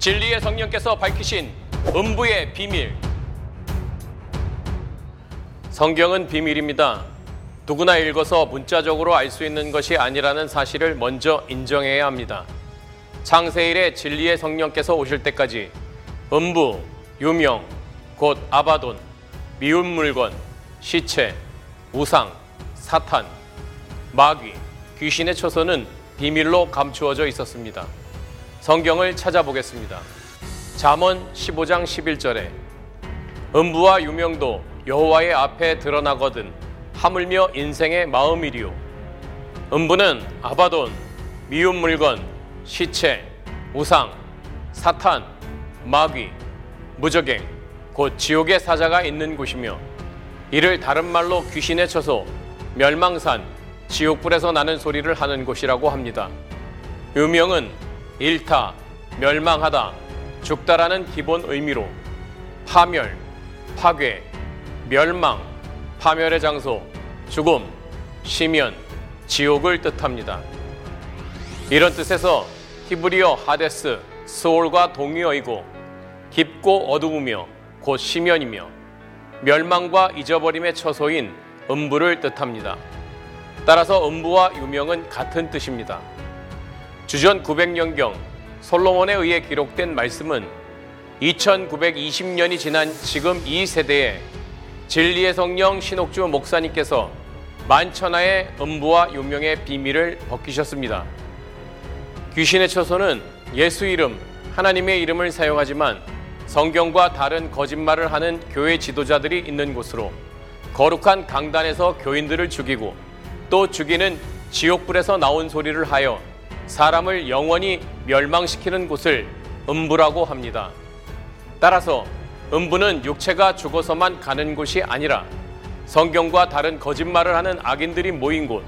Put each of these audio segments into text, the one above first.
진리의 성령께서 밝히신 음부의 비밀. 성경은 비밀입니다. 누구나 읽어서 문자적으로 알 수 있는 것이 아니라는 사실을 먼저 인정해야 합니다. 창세일에 진리의 성령께서 오실 때까지 음부, 유명, 곧 아바돈, 미운 물건, 시체, 우상, 사탄, 마귀, 귀신의 처소는 비밀로 감추어져 있었습니다. 성경을 찾아보겠습니다. 잠언 15장 11절에 음부와 유명도 여호와의 앞에 드러나거든 하물며 인생의 마음이리요. 음부는 아바돈, 미운 물건, 시체, 우상, 사탄, 마귀, 무적행, 곧 지옥의 사자가 있는 곳이며 이를 다른 말로 귀신의 처소, 멸망산, 지옥불에서 나는 소리를 하는 곳이라고 합니다. 유명은 일타, 멸망하다, 죽다라는 기본 의미로 파멸, 파괴, 멸망, 파멸의 장소, 죽음, 시면, 지옥을 뜻합니다. 이런 뜻에서 히브리어 하데스, 스올과 동의어이고 깊고 어두우며 곧 시면이며 멸망과 잊어버림의 처소인 음부를 뜻합니다. 따라서 음부와 유명은 같은 뜻입니다. 주전 900년경 솔로몬에 의해 기록된 말씀은 2920년이 지난 지금 이 세대에 진리의 성령 신옥주 목사님께서 만천하의 음부와 유명의 비밀을 벗기셨습니다. 귀신의 처소는 예수 이름, 하나님의 이름을 사용하지만 성경과 다른 거짓말을 하는 교회 지도자들이 있는 곳으로 거룩한 강단에서 교인들을 죽이고 또 죽이는 지옥불에서 나온 소리를 하여 사람을 영원히 멸망시키는 곳을 음부라고 합니다. 따라서 음부는 육체가 죽어서만 가는 곳이 아니라 성경과 다른 거짓말을 하는 악인들이 모인 곳,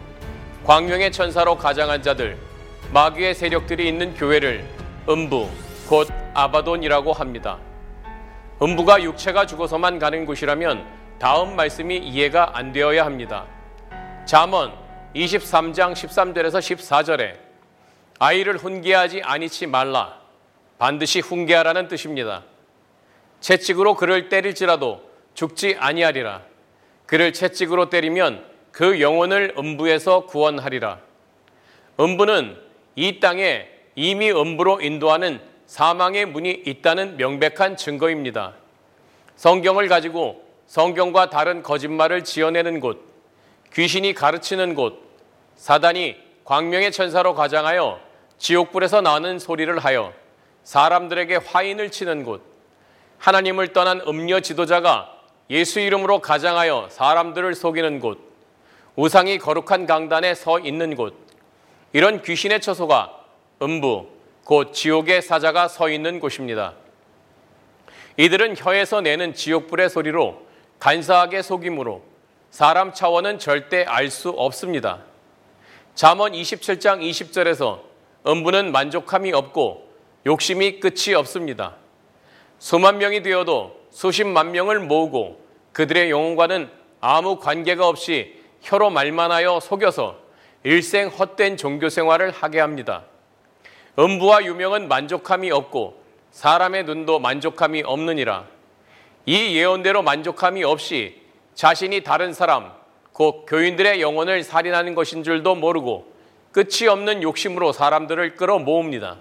광명의 천사로 가장한 자들, 마귀의 세력들이 있는 교회를 음부, 곧 아바돈이라고 합니다. 음부가 육체가 죽어서만 가는 곳이라면 다음 말씀이 이해가 안 되어야 합니다. 잠언 23장 13절에서 14절에 아이를 훈계하지 아니치 말라 반드시 훈계하라는 뜻입니다. 채찍으로 그를 때릴지라도 죽지 아니하리라. 그를 채찍으로 때리면 그 영혼을 음부에서 구원하리라. 음부는 이 땅에 이미 음부로 인도하는 사망의 문이 있다는 명백한 증거입니다. 성경을 가지고 성경과 다른 거짓말을 지어내는 곳, 귀신이 가르치는 곳, 사단이 광명의 천사로 가장하여 지옥불에서 나는 소리를 하여 사람들에게 화인을 치는 곳, 하나님을 떠난 음녀 지도자가 예수 이름으로 가장하여 사람들을 속이는 곳, 우상이 거룩한 강단에 서 있는 곳, 이런 귀신의 처소가 음부, 곧 지옥의 사자가 서 있는 곳입니다. 이들은 혀에서 내는 지옥불의 소리로 간사하게 속임으로 사람 차원은 절대 알 수 없습니다. 잠언 27장 20절에서 음부는 만족함이 없고 욕심이 끝이 없습니다. 수만 명이 되어도 수십만 명을 모으고 그들의 영혼과는 아무 관계가 없이 혀로 말만 하여 속여서 일생 헛된 종교 생활을 하게 합니다. 음부와 유명은 만족함이 없고 사람의 눈도 만족함이 없느니라. 이 예언대로 만족함이 없이 자신이 다른 사람, 곧 교인들의 영혼을 살인하는 것인 줄도 모르고 끝이 없는 욕심으로 사람들을 끌어 모읍니다.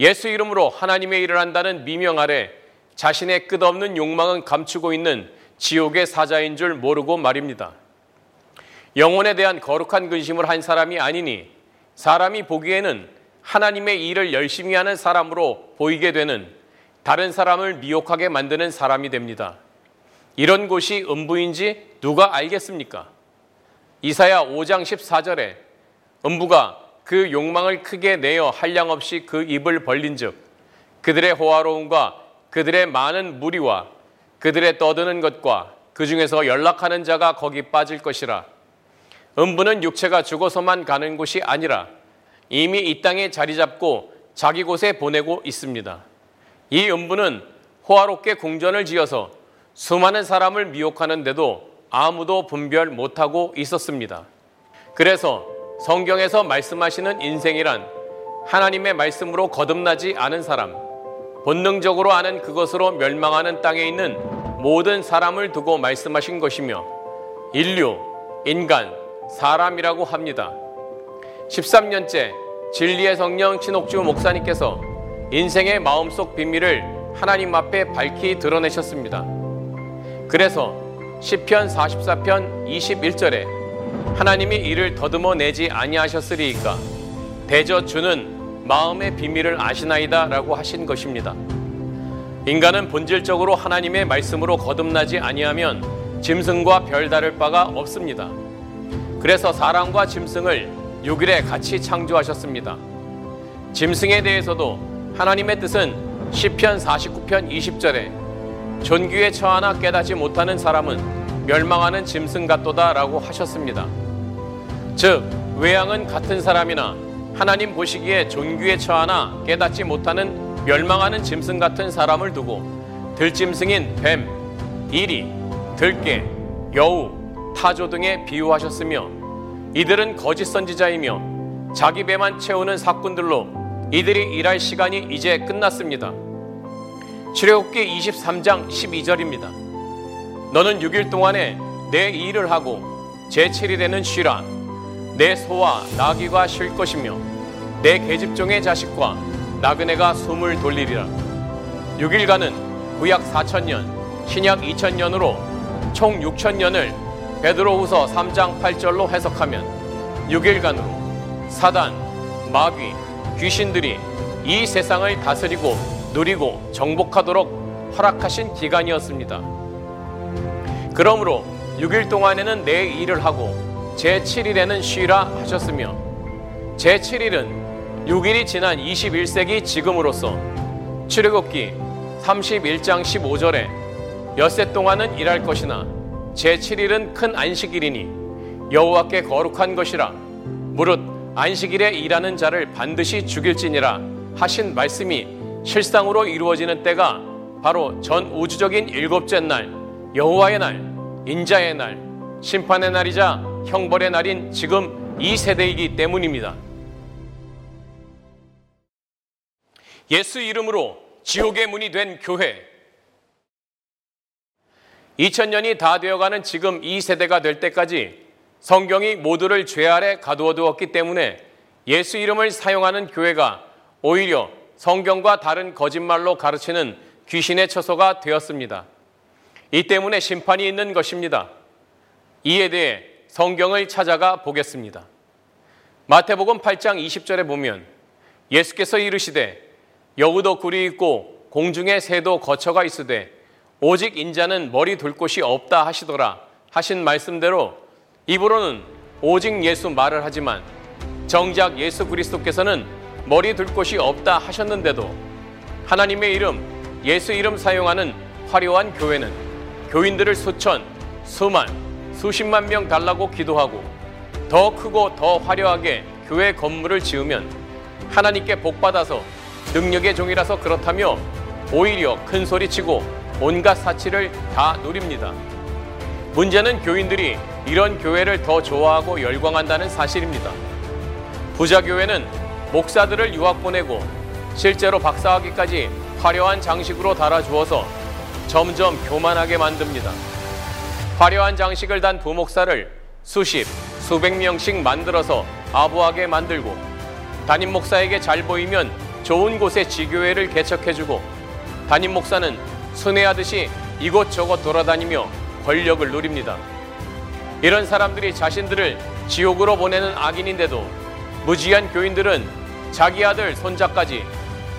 예수 이름으로 하나님의 일을 한다는 미명 아래 자신의 끝없는 욕망은 감추고 있는 지옥의 사자인 줄 모르고 말입니다. 영혼에 대한 거룩한 근심을 한 사람이 아니니 사람이 보기에는 하나님의 일을 열심히 하는 사람으로 보이게 되는 다른 사람을 미혹하게 만드는 사람이 됩니다. 이런 곳이 음부인지 누가 알겠습니까? 이사야 5장 14절에 음부가 그 욕망을 크게 내어 한량 없이 그 입을 벌린즉 그들의 호화로움과 그들의 많은 무리와 그들의 떠드는 것과 그 중에서 연락하는 자가 거기 빠질 것이라. 음부는 육체가 죽어서만 가는 곳이 아니라 이미 이 땅에 자리 잡고 자기 곳에 보내고 있습니다. 이 음부는 호화롭게 궁전을 지어서 수많은 사람을 미혹하는데도 아무도 분별 못하고 있었습니다. 그래서 성경에서 말씀하시는 인생이란 하나님의 말씀으로 거듭나지 않은 사람, 본능적으로 아는 그것으로 멸망하는 땅에 있는 모든 사람을 두고 말씀하신 것이며 인류, 인간, 사람이라고 합니다. 13년째 진리의 성령 신옥주 목사님께서 인생의 마음속 비밀을 하나님 앞에 밝히 드러내셨습니다. 그래서 시편 44편 21절에 하나님이 이를 더듬어 내지 아니하셨으리이까 대저 주는 마음의 비밀을 아시나이다라고 하신 것입니다. 인간은 본질적으로 하나님의 말씀으로 거듭나지 아니하면 짐승과 별다를 바가 없습니다. 그래서 사람과 짐승을 6일에 같이 창조하셨습니다. 짐승에 대해서도 하나님의 뜻은 시편 49편 20절에 존귀에 처하나 깨닫지 못하는 사람은 멸망하는 짐승 같도다라고 하셨습니다. 즉 외양은 같은 사람이나 하나님 보시기에 존귀에 처하나 깨닫지 못하는 멸망하는 짐승 같은 사람을 두고 들짐승인 뱀, 이리, 들깨, 여우, 타조 등에 비유하셨으며 이들은 거짓 선지자이며 자기 배만 채우는 사꾼들로 이들이 일할 시간이 이제 끝났습니다. 출애굽기 23장 12절입니다. 너는 6일 동안에 내 일을 하고 제7일에는 쉬라. 내 소와 나귀가 쉴 것이며 내 계집종의 자식과 나그네가 숨을 돌리리라. 6일간은 구약 4천년, 신약 2천년으로 총 6천년을 베드로후서 3장 8절로 해석하면 6일간으로 사단, 마귀, 귀신들이 이 세상을 다스리고 누리고 정복하도록 허락하신 기간이었습니다. 그러므로 6일 동안에는 내 일을 하고 제7일에는 쉬라 하셨으며 제7일은 6일이 지난 21세기 지금으로서 출애굽기 31장 15절에 엿새 동안은 일할 것이나 제7일은 큰 안식일이니 여호와께 거룩한 것이라 무릇 안식일에 일하는 자를 반드시 죽일지니라 하신 말씀이 실상으로 이루어지는 때가 바로 전 우주적인 일곱째 날 여호와의 날 인자의 날 심판의 날이자 형벌의 날인 지금 이 세대이기 때문입니다. 예수 이름으로 지옥의 문이 된 교회 2000년이 다 되어가는 지금 이 세대가 될 때까지 성경이 모두를 죄 아래 가두어 두었기 때문에 예수 이름을 사용하는 교회가 오히려 성경과 다른 거짓말로 가르치는 귀신의 처소가 되었습니다. 이 때문에 심판이 있는 것입니다. 이에 대해 성경을 찾아가 보겠습니다. 마태복음 8장 20절에 보면 예수께서 이르시되 여우도 굴이 있고 공중에 새도 거처가 있으되 오직 인자는 머리 둘 곳이 없다 하시더라 하신 말씀대로 입으로는 오직 예수 말을 하지만 정작 예수 그리스도께서는 머리 둘 곳이 없다 하셨는데도 하나님의 이름, 예수 이름 사용하는 화려한 교회는 교인들을 수천, 수만, 수십만 명 달라고 기도하고 더 크고 더 화려하게 교회 건물을 지으면 하나님께 복받아서 능력의 종이라서 그렇다며 오히려 큰 소리치고 온갖 사치를 다 누립니다. 문제는 교인들이 이런 교회를 더 좋아하고 열광한다는 사실입니다. 부자 교회는 목사들을 유학 보내고 실제로 박사학위까지 화려한 장식으로 달아주어서 점점 교만하게 만듭니다. 화려한 장식을 단 부목사를 수십, 수백 명씩 만들어서 아부하게 만들고 담임 목사에게 잘 보이면 좋은 곳에 지교회를 개척해주고 담임 목사는 순회하듯이 이곳저곳 돌아다니며 권력을 누립니다. 이런 사람들이 자신들을 지옥으로 보내는 악인인데도 무지한 교인들은 자기 아들 손자까지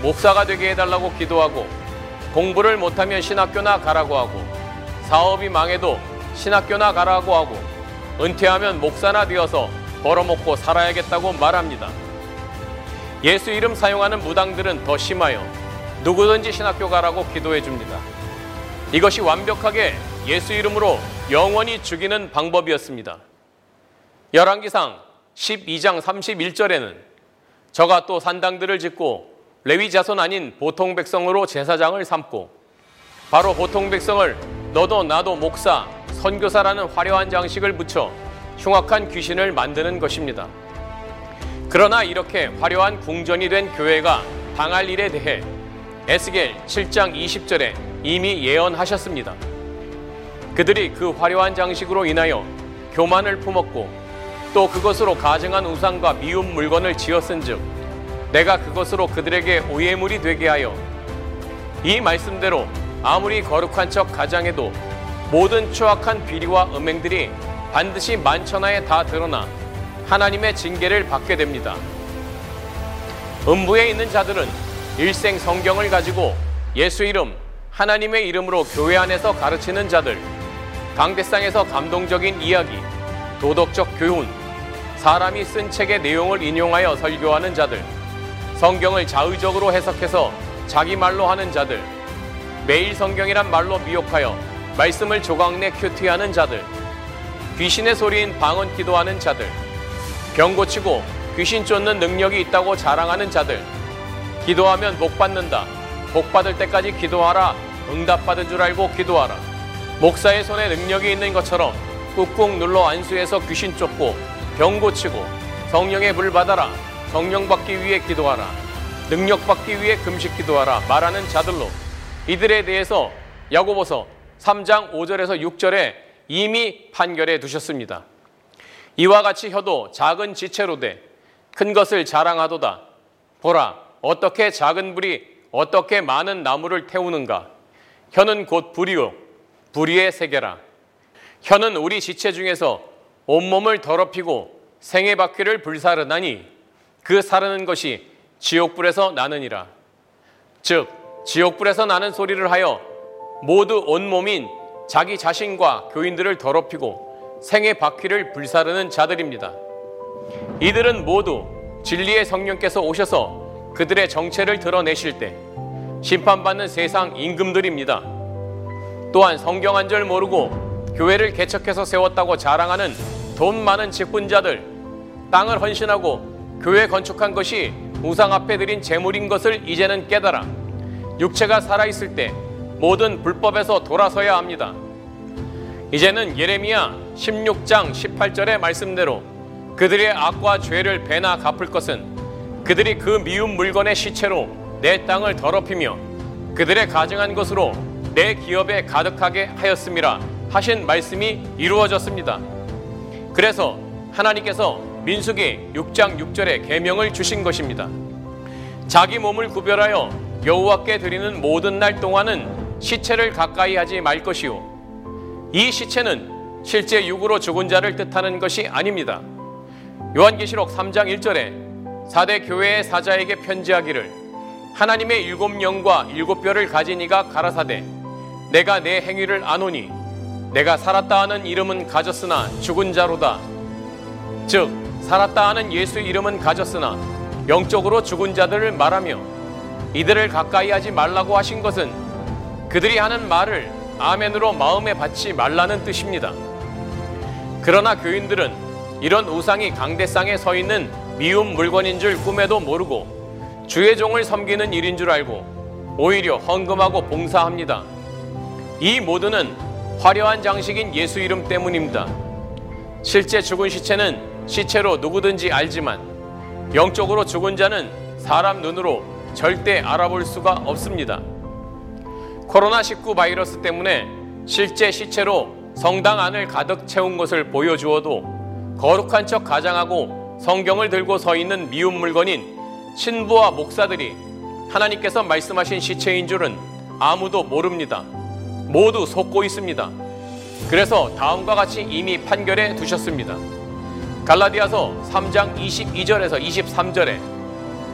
목사가 되게 해달라고 기도하고 공부를 못하면 신학교나 가라고 하고 사업이 망해도 신학교나 가라고 하고 은퇴하면 목사나 되어서 벌어먹고 살아야겠다고 말합니다. 예수 이름 사용하는 무당들은 더 심하여 누구든지 신학교 가라고 기도해 줍니다. 이것이 완벽하게 예수 이름으로 영원히 죽이는 방법이었습니다. 열왕기상 12장 31절에는 저가 또 산당들을 짓고 레위 자손 아닌 보통 백성으로 제사장을 삼고 바로 보통 백성을 너도 나도 목사, 선교사라는 화려한 장식을 붙여 흉악한 귀신을 만드는 것입니다. 그러나 이렇게 화려한 궁전이 된 교회가 당할 일에 대해 에스겔 7장 20절에 이미 예언하셨습니다. 그들이 그 화려한 장식으로 인하여 교만을 품었고 또 그것으로 가증한 우상과 미운 물건을 지었은즉 내가 그것으로 그들에게 오해물이 되게 하여 이 말씀대로 아무리 거룩한 척 가장해도 모든 추악한 비리와 음행들이 반드시 만천하에 다 드러나 하나님의 징계를 받게 됩니다. 음부에 있는 자들은 일생 성경을 가지고 예수 이름, 하나님의 이름으로 교회 안에서 가르치는 자들, 강대상에서 감동적인 이야기, 도덕적 교훈, 사람이 쓴 책의 내용을 인용하여 설교하는 자들, 성경을 자의적으로 해석해서 자기 말로 하는 자들, 매일 성경이란 말로 미혹하여 말씀을 조각내 큐티하는 자들, 귀신의 소리인 방언 기도하는 자들, 병 고치고 귀신 쫓는 능력이 있다고 자랑하는 자들, 기도하면 복 받는다. 복 받을 때까지 기도하라. 응답 받은 줄 알고 기도하라. 목사의 손에 능력이 있는 것처럼 꾹꾹 눌러 안수해서 귀신 쫓고 병 고치고 성령의 물 받아라. 성령 받기 위해 기도하라. 능력 받기 위해 금식 기도하라. 말하는 자들로 이들에 대해서 야고보서 3장 5절에서 6절에 이미 판결해 두셨습니다. 이와 같이 혀도 작은 지체로 돼큰 것을 자랑하도다. 보라, 어떻게 작은 불이 어떻게 많은 나무를 태우는가? 혀는 곧 불이요, 불의의 세계라. 혀는 우리 지체 중에서 온몸을 더럽히고 생의 바퀴를 불사르나니 그 사르는 것이 지옥불에서 나느니라. 즉, 지옥불에서 나는 소리를 하여 모두 온몸인 자기 자신과 교인들을 더럽히고 생의 바퀴를 불사르는 자들입니다. 이들은 모두 진리의 성령께서 오셔서 그들의 정체를 드러내실 때 심판받는 세상 임금들입니다. 또한 성경 한 절 모르고 교회를 개척해서 세웠다고 자랑하는 돈 많은 직분자들, 땅을 헌신하고 교회 건축한 것이 우상 앞에 드린 재물인 것을 이제는 깨달아 육체가 살아있을 때 모든 불법에서 돌아서야 합니다. 이제는 예레미야 16장 18절의 말씀대로 그들의 악과 죄를 배나 갚을 것은 그들이 그 미운 물건의 시체로 내 땅을 더럽히며 그들의 가증한 것으로 내 기업에 가득하게 하였음이라 하신 말씀이 이루어졌습니다. 그래서 하나님께서 민수기 6장 6절에 계명을 주신 것입니다. 자기 몸을 구별하여 여호와께 드리는 모든 날 동안은 시체를 가까이 하지 말 것이요 이 시체는 실제 육으로 죽은 자를 뜻하는 것이 아닙니다. 요한계시록 3장 1절에 사대 교회의 사자에게 편지하기를 하나님의 일곱 영과 일곱 뼈를 가진 이가 가라사대 내가 내 행위를 아노니 내가 살았다 하는 이름은 가졌으나 죽은 자로다 즉 살았다 하는 예수 이름은 가졌으나 영적으로 죽은 자들을 말하며 이들을 가까이 하지 말라고 하신 것은 그들이 하는 말을 아멘으로 마음에 받지 말라는 뜻입니다. 그러나 교인들은 이런 우상이 강대상에 서 있는 미운 물건인 줄 꿈에도 모르고 주의 종을 섬기는 일인 줄 알고 오히려 헌금하고 봉사합니다. 이 모두는 화려한 장식인 예수 이름 때문입니다. 실제 죽은 시체는 시체로 누구든지 알지만 영적으로 죽은 자는 사람 눈으로 절대 알아볼 수가 없습니다. 코로나19 바이러스 때문에 실제 시체로 성당 안을 가득 채운 것을 보여주어도 거룩한 척 가장하고 성경을 들고 서 있는 미운 물건인 신부와 목사들이 하나님께서 말씀하신 시체인 줄은 아무도 모릅니다. 모두 속고 있습니다. 그래서 다음과 같이 이미 판결해 두셨습니다. 갈라디아서 3장 22절에서 23절에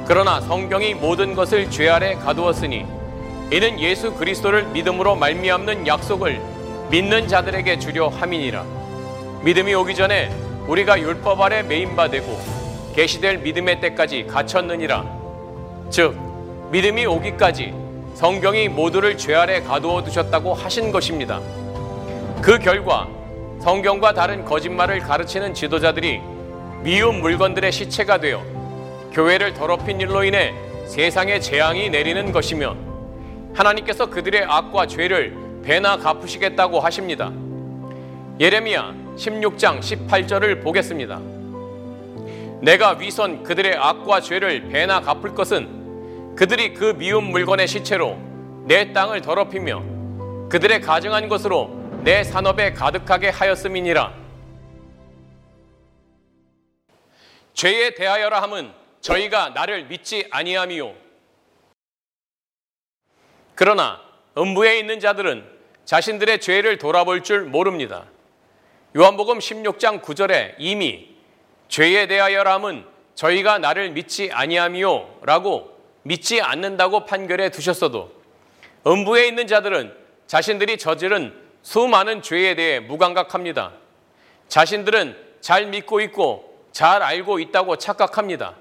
그러나 성경이 모든 것을 죄 아래 가두었으니 이는 예수 그리스도를 믿음으로 말미암는 약속을 믿는 자들에게 주려 함이니라. 믿음이 오기 전에 우리가 율법 아래 메인바 되고 계시될 믿음의 때까지 갇혔느니라. 즉 믿음이 오기까지 성경이 모두를 죄 아래 가두어 두셨다고 하신 것입니다. 그 결과 성경과 다른 거짓말을 가르치는 지도자들이 미운 물건들의 시체가 되어 교회를 더럽힌 일로 인해 세상에 재앙이 내리는 것이며 하나님께서 그들의 악과 죄를 배나 갚으시겠다고 하십니다. 예레미야 16장 18절을 보겠습니다. 내가 위선 그들의 악과 죄를 배나 갚을 것은 그들이 그 미운 물건의 시체로 내 땅을 더럽히며 그들의 가증한 것으로 내 산업에 가득하게 하였음이니라. 죄에 대하여라 함은 저희가 나를 믿지 아니함이요. 그러나 음부에 있는 자들은 자신들의 죄를 돌아볼 줄 모릅니다. 요한복음 16장 9절에 이미 죄에 대하여라 함은 저희가 나를 믿지 아니함이요 라고 믿지 않는다고 판결해 두셨어도 음부에 있는 자들은 자신들이 저지른 수많은 죄에 대해 무감각합니다. 자신들은 잘 믿고 있고 잘 알고 있다고 착각합니다.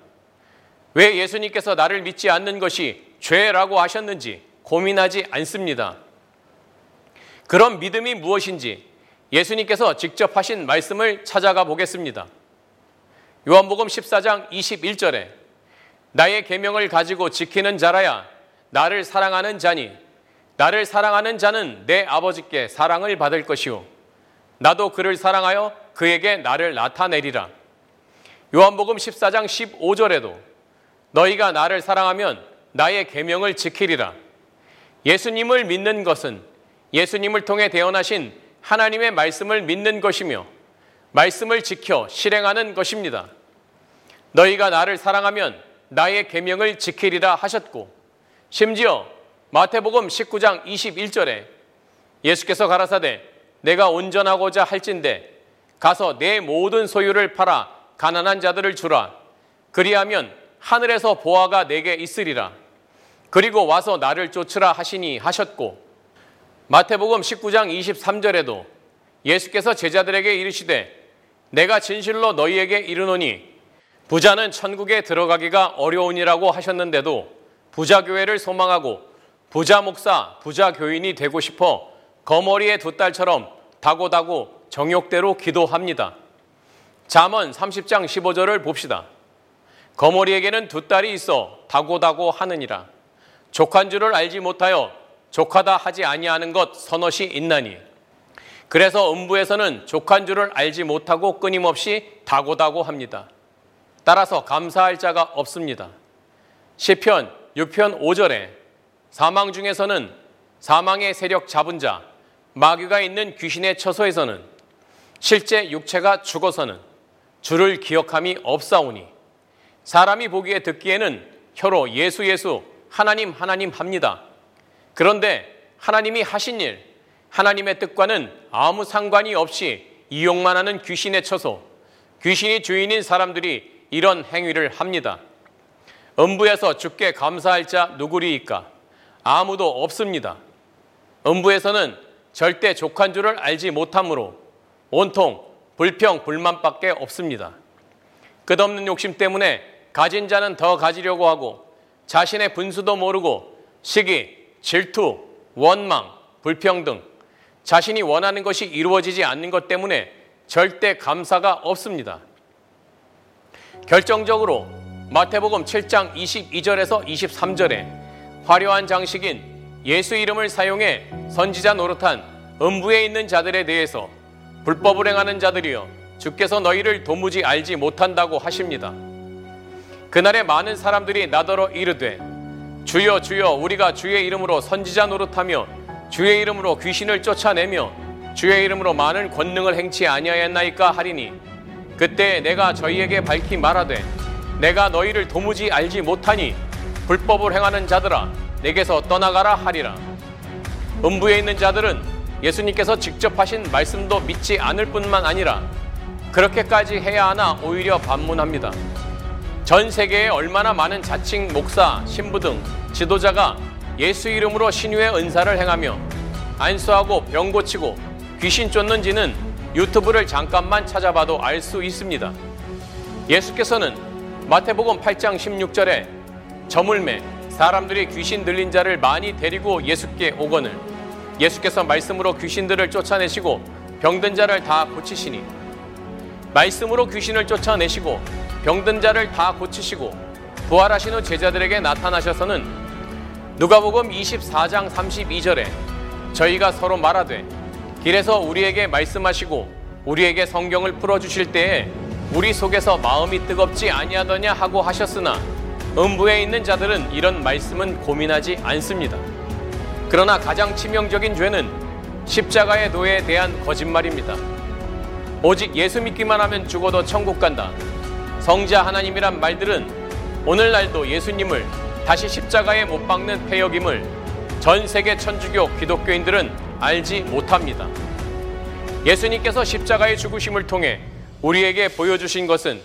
왜 예수님께서 나를 믿지 않는 것이 죄라고 하셨는지 고민하지 않습니다. 그런 믿음이 무엇인지 예수님께서 직접 하신 말씀을 찾아가 보겠습니다. 요한복음 14장 21절에 나의 계명을 가지고 지키는 자라야 나를 사랑하는 자니 나를 사랑하는 자는 내 아버지께 사랑을 받을 것이요 나도 그를 사랑하여 그에게 나를 나타내리라. 요한복음 14장 15절에도 너희가 나를 사랑하면 나의 계명을 지키리라. 예수님을 믿는 것은 예수님을 통해 대언하신 하나님의 말씀을 믿는 것이며 말씀을 지켜 실행하는 것입니다. 너희가 나를 사랑하면 나의 계명을 지키리라 하셨고 심지어 마태복음 19장 21절에 예수께서 가라사대 내가 온전하고자 할진대 가서 내 모든 소유를 팔아 가난한 자들을 주라. 그리하면 하늘에서 보아가 내게 있으리라. 그리고 와서 나를 쫓으라 하시니 하셨고 마태복음 19장 23절에도 예수께서 제자들에게 이르시되 내가 진실로 너희에게 이르노니 부자는 천국에 들어가기가 어려우니라고 하셨는데도 부자 교회를 소망하고 부자 목사, 부자 교인이 되고 싶어 거머리의 두 딸처럼 다고다고 정욕대로 기도합니다. 잠언 30장 15절을 봅시다. 거머리에게는 두 딸이 있어 다고다고 하느니라. 족한 줄을 알지 못하여 족하다 하지 아니하는 것 서넛이 있나니. 그래서 음부에서는 족한 줄을 알지 못하고 끊임없이 다고다고 합니다. 따라서 감사할 자가 없습니다. 시편 6편 5절에 사망 중에서는 사망의 세력 잡은 자, 마귀가 있는 귀신의 처소에서는 실제 육체가 죽어서는 주를 기억함이 없사오니 사람이 보기에 듣기에는 혀로 예수 예수 하나님 하나님 합니다. 그런데 하나님이 하신 일, 하나님의 뜻과는 아무 상관이 없이 이용만 하는 귀신의 처소, 귀신이 주인인 사람들이 이런 행위를 합니다. 음부에서 주께 감사할 자 누구리이까? 아무도 없습니다. 음부에서는 절대 족한 줄을 알지 못하므로 온통 불평, 불만밖에 없습니다. 끝없는 욕심 때문에 가진 자는 더 가지려고 하고 자신의 분수도 모르고 시기, 질투, 원망, 불평 등, 자신이 원하는 것이 이루어지지 않는 것 때문에 절대 감사가 없습니다. 결정적으로 마태복음 7장 22절에서 23절에 화려한 장식인 예수 이름을 사용해 선지자 노릇한 음부에 있는 자들에 대해서 불법을 행하는 자들이여 주께서 너희를 도무지 알지 못한다고 하십니다. 그날에 많은 사람들이 나더러 이르되 주여 주여 우리가 주의 이름으로 선지자 노릇하며 주의 이름으로 귀신을 쫓아내며 주의 이름으로 많은 권능을 행치 아니하였나이까 하리니 그때 내가 저희에게 밝히 말하되 내가 너희를 도무지 알지 못하니 불법을 행하는 자들아 내게서 떠나가라 하리라. 음부에 있는 자들은 예수님께서 직접 하신 말씀도 믿지 않을 뿐만 아니라 그렇게까지 해야 하나 오히려 반문합니다. 전 세계에 얼마나 많은 자칭 목사, 신부 등 지도자가 예수 이름으로 신유의 은사를 행하며 안수하고 병 고치고 귀신 쫓는지는 유튜브를 잠깐만 찾아봐도 알 수 있습니다. 예수께서는 마태복음 8장 16절에 저물매 사람들이 귀신 들린 자를 많이 데리고 예수께 오거늘 예수께서 말씀으로 귀신들을 쫓아내시고 병든 자를 다 고치시니 말씀으로 귀신을 쫓아내시고 병든 자를 다 고치시고 부활하신 후 제자들에게 나타나셔서는 누가복음 24장 32절에 저희가 서로 말하되 길에서 우리에게 말씀하시고 우리에게 성경을 풀어 주실 때에 우리 속에서 마음이 뜨겁지 아니하더냐 하고 하셨으나 음부에 있는 자들은 이런 말씀은 고민하지 않습니다. 그러나 가장 치명적인 죄는 십자가의 도에 대한 거짓말입니다. 오직 예수 믿기만 하면 죽어도 천국 간다. 성자 하나님이란 말들은 오늘날도 예수님을 다시 십자가에 못 박는 폐역임을 전 세계 천주교 기독교인들은 알지 못합니다. 예수님께서 십자가의 죽으심을 통해 우리에게 보여주신 것은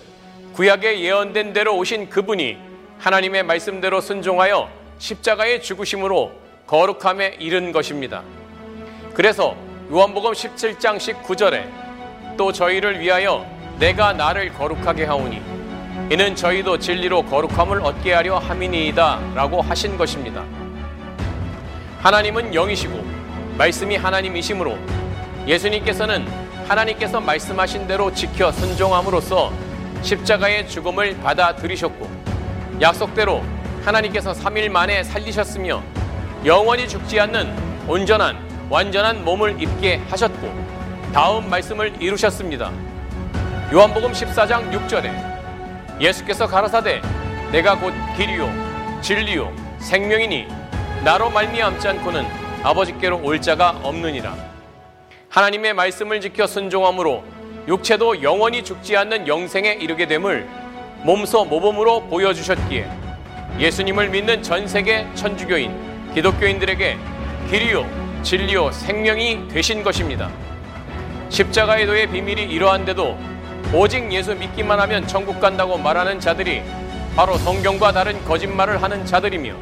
구약에 예언된 대로 오신 그분이 하나님의 말씀대로 순종하여 십자가의 죽으심으로 거룩함에 이른 것입니다. 그래서 요한복음 17장 19절에 또 저희를 위하여 내가 나를 거룩하게 하오니 이는 저희도 진리로 거룩함을 얻게 하려 함이니이다 라고 하신 것입니다. 하나님은 영이시고 말씀이 하나님이시므로 예수님께서는 하나님께서 말씀하신 대로 지켜 순종함으로써 십자가의 죽음을 받아들이셨고 약속대로 하나님께서 3일 만에 살리셨으며 영원히 죽지 않는 온전한 완전한 몸을 입게 하셨고 다음 말씀을 이루셨습니다. 요한복음 14장 6절에 예수께서 가라사대 내가 곧 길이요 진리요 생명이니 나로 말미암지 않고는 아버지께로 올 자가 없느니라. 하나님의 말씀을 지켜 순종함으로 육체도 영원히 죽지 않는 영생에 이르게 됨을 몸소 모범으로 보여주셨기에 예수님을 믿는 전 세계 천주교인 기독교인들에게 길이요 진리요 생명이 되신 것입니다. 십자가의 도의 비밀이 이러한데도 오직 예수 믿기만 하면 천국 간다고 말하는 자들이 바로 성경과 다른 거짓말을 하는 자들이며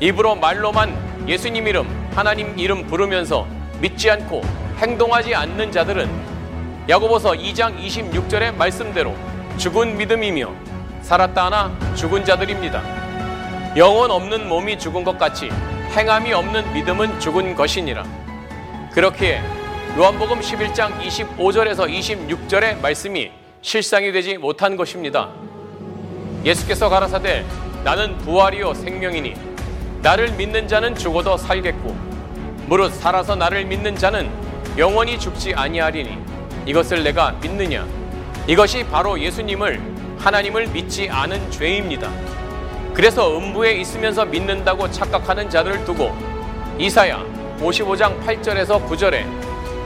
입으로 말로만 예수님 이름, 하나님 이름 부르면서 믿지 않고 행동하지 않는 자들은 야고보서 2장 26절의 말씀대로 죽은 믿음이며 살았다 하나 죽은 자들입니다. 영혼 없는 몸이 죽은 것 같이 행함이 없는 믿음은 죽은 것이니라. 그렇기에 요한복음 11장 25절에서 26절의 말씀이 실상이 되지 못한 것입니다. 예수께서 가라사대 나는 부활이요 생명이니 나를 믿는 자는 죽어도 살겠고 무릇 살아서 나를 믿는 자는 영원히 죽지 아니하리니 이것을 내가 믿느냐 이것이 바로 예수님을 하나님을 믿지 않은 죄입니다. 그래서 음부에 있으면서 믿는다고 착각하는 자들을 두고 이사야 55장 8절에서 9절에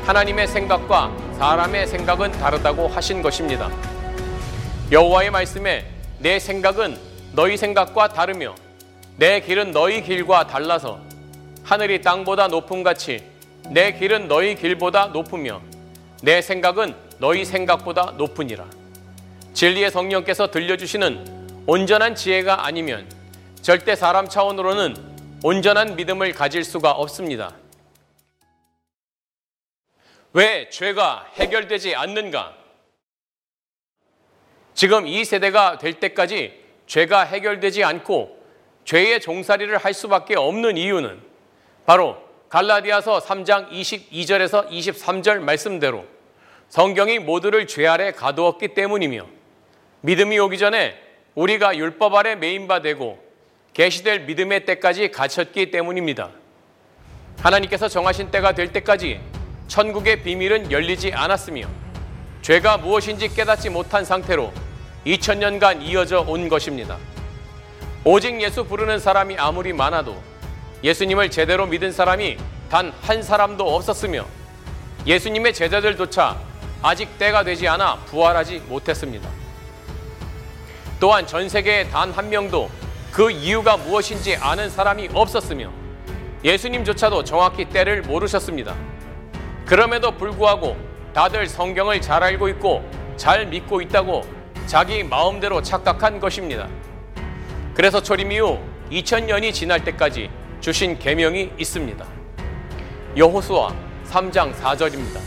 하나님의 생각과 사람의 생각은 다르다고 하신 것입니다. 여호와의 말씀에 내 생각은 너희 생각과 다르며 내 길은 너희 길과 달라서 하늘이 땅보다 높음 같이 내 길은 너희 길보다 높으며 내 생각은 너희 생각보다 높으니라. 진리의 성령께서 들려주시는 온전한 지혜가 아니면 절대 사람 차원으로는 온전한 믿음을 가질 수가 없습니다. 왜 죄가 해결되지 않는가? 지금 이 세대가 될 때까지 죄가 해결되지 않고 죄의 종살이를 할 수밖에 없는 이유는 바로 갈라디아서 3장 22절에서 23절 말씀대로 성경이 모두를 죄 아래 가두었기 때문이며 믿음이 오기 전에 우리가 율법 아래 메인바 되고 계시될 믿음의 때까지 갇혔기 때문입니다. 하나님께서 정하신 때가 될 때까지 천국의 비밀은 열리지 않았으며 죄가 무엇인지 깨닫지 못한 상태로 2000년간 이어져 온 것입니다. 오직 예수 부르는 사람이 아무리 많아도 예수님을 제대로 믿은 사람이 단 한 사람도 없었으며 예수님의 제자들조차 아직 때가 되지 않아 부활하지 못했습니다. 또한 전 세계에 단 한 명도 그 이유가 무엇인지 아는 사람이 없었으며 예수님조차도 정확히 때를 모르셨습니다. 그럼에도 불구하고 다들 성경을 잘 알고 있고 잘 믿고 있다고 자기 마음대로 착각한 것입니다. 그래서 초림 이후 2000년이 지날 때까지 주신 계명이 있습니다. 여호수아 3장 4절입니다.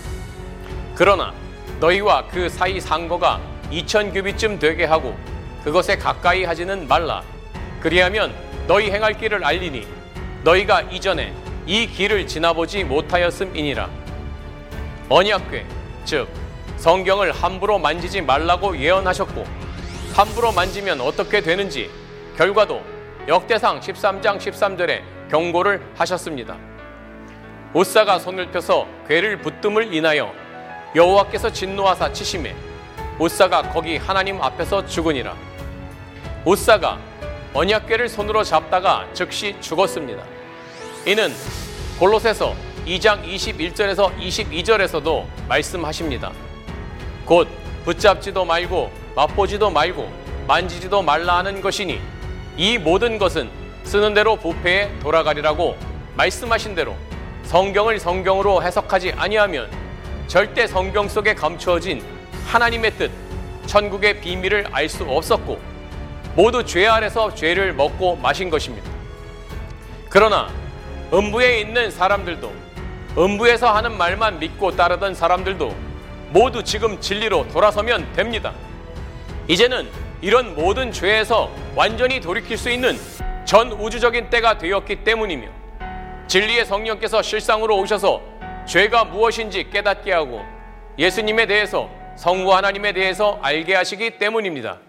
그러나 너희와 그 사이 상거가 2000 규비쯤 되게 하고 그것에 가까이 하지는 말라. 그리하면 너희 행할 길을 알리니 너희가 이전에 이 길을 지나보지 못하였음이니라. 언약궤, 즉 성경을 함부로 만지지 말라고 예언하셨고 함부로 만지면 어떻게 되는지 결과도 역대상 13장 13절에 경고를 하셨습니다. 우사가 손을 펴서 괴를 붙듦을 인하여 여호와께서 진노하사 치심에 우사가 거기 하나님 앞에서 죽으니라. 우사가 언약궤를 손으로 잡다가 즉시 죽었습니다. 이는 골로새서 2장 21절에서 22절에서도 말씀하십니다. 곧 붙잡지도 말고 맛보지도 말고 만지지도 말라 하는 것이니 이 모든 것은 쓰는 대로 부패에 돌아가리라고 말씀하신 대로 성경을 성경으로 해석하지 아니하면 절대 성경 속에 감추어진 하나님의 뜻, 천국의 비밀을 알 수 없었고 모두 죄 아래서 죄를 먹고 마신 것입니다. 그러나 음부에 있는 사람들도 음부에서 하는 말만 믿고 따르던 사람들도 모두 지금 진리로 돌아서면 됩니다. 이제는 이런 모든 죄에서 완전히 돌이킬 수 있는 전 우주적인 때가 되었기 때문이며 진리의 성령께서 실상으로 오셔서 죄가 무엇인지 깨닫게 하고 예수님에 대해서 성부 하나님에 대해서 알게 하시기 때문입니다.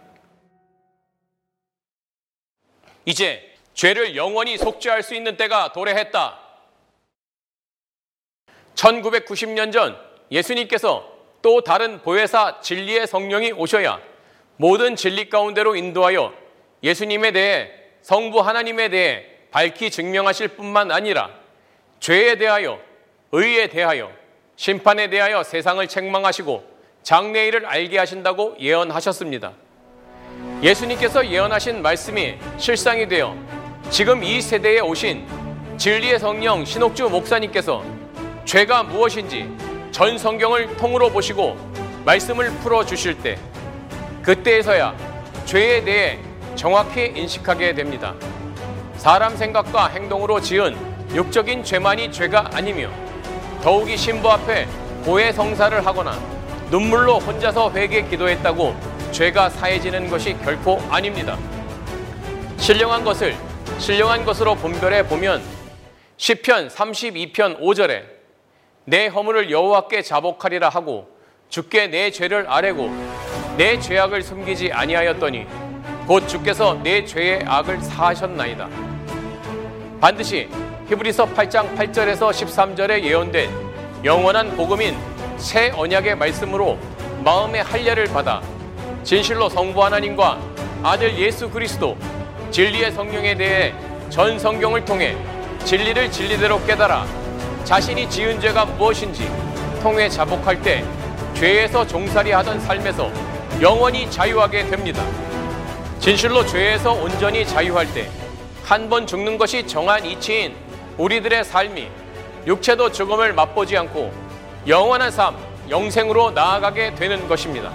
이제 죄를 영원히 속죄할 수 있는 때가 도래했다. 1990년 전 예수님께서 또 다른 보혜사 진리의 성령이 오셔야 모든 진리 가운데로 인도하여 예수님에 대해 성부 하나님에 대해 밝히 증명하실 뿐만 아니라 죄에 대하여 의에 대하여 심판에 대하여 세상을 책망하시고 장래일을 알게 하신다고 예언하셨습니다. 예수님께서 예언하신 말씀이 실상이 되어 지금 이 세대에 오신 진리의 성령 신옥주 목사님께서 죄가 무엇인지 전 성경을 통으로 보시고 말씀을 풀어 주실 때 그때에서야 죄에 대해 정확히 인식하게 됩니다. 사람 생각과 행동으로 지은 육적인 죄만이 죄가 아니며 더욱이 신부 앞에 고해 성사를 하거나 눈물로 혼자서 회개 기도했다고 죄가 사해지는 것이 결코 아닙니다. 신령한 것을 신령한 것으로 분별해 보면 시편 32편 5절에 내 허물을 여호와께 자복하리라 하고 주께 내 죄를 아뢰고 내 죄악을 숨기지 아니하였더니 곧 주께서 내 죄의 악을 사하셨나이다. 반드시 히브리서 8장 8절에서 13절에 예언된 영원한 복음인 새 언약의 말씀으로 마음의 할례를 받아 진실로 성부 하나님과 아들 예수 그리스도 진리의 성령에 대해 전 성경을 통해 진리를 진리대로 깨달아 자신이 지은 죄가 무엇인지 통해 자복할 때 죄에서 종살이 하던 삶에서 영원히 자유하게 됩니다. 진실로 죄에서 온전히 자유할 때 한 번 죽는 것이 정한 이치인 우리들의 삶이 육체도 죽음을 맛보지 않고 영원한 삶, 영생으로 나아가게 되는 것입니다.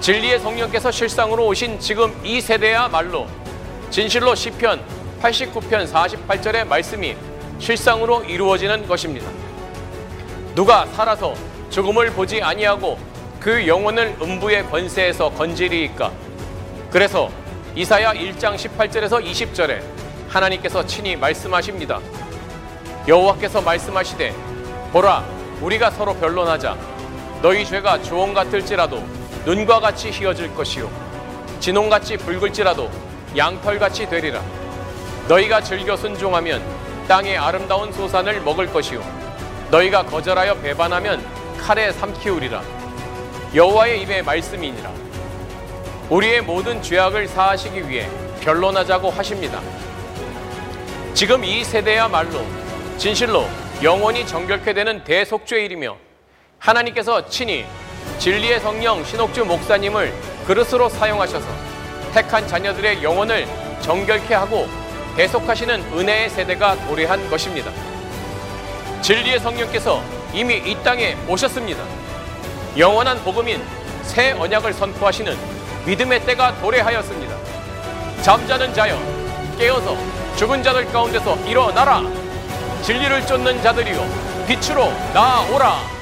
진리의 성령께서 실상으로 오신 지금 이 세대야말로 진실로 시편 89편 48절의 말씀이 실상으로 이루어지는 것입니다. 누가 살아서 죽음을 보지 아니하고 그 영혼을 음부의 권세에서 건지리이까. 그래서 이사야 1장 18절에서 20절에 하나님께서 친히 말씀하십니다. 여호와께서 말씀하시되 보라 우리가 서로 변론하자. 너희 죄가 주홍 같을지라도 눈과 같이 희어질 것이요 진홍같이 붉을지라도 양털같이 되리라. 너희가 즐겨 순종하면 땅의 아름다운 소산을 먹을 것이요 너희가 거절하여 배반하면 칼에 삼키우리라. 여호와의 입의 말씀이니라 우리의 모든 죄악을 사하시기 위해 변론하자고 하십니다. 지금 이 세대야말로 진실로 영원히 정결케 되는 대속죄일이며 하나님께서 친히 진리의 성령 신옥주 목사님을 그릇으로 사용하셔서 택한 자녀들의 영혼을 정결케 하고 대속하시는 은혜의 세대가 도래한 것입니다. 진리의 성령께서 이미 이 땅에 오셨습니다. 영원한 복음인 새 언약을 선포하시는 믿음의 때가 도래하였습니다. 잠자는 자여 깨어서 죽은 자들 가운데서 일어나라 진리를 쫓는 자들이여 빛으로 나아오라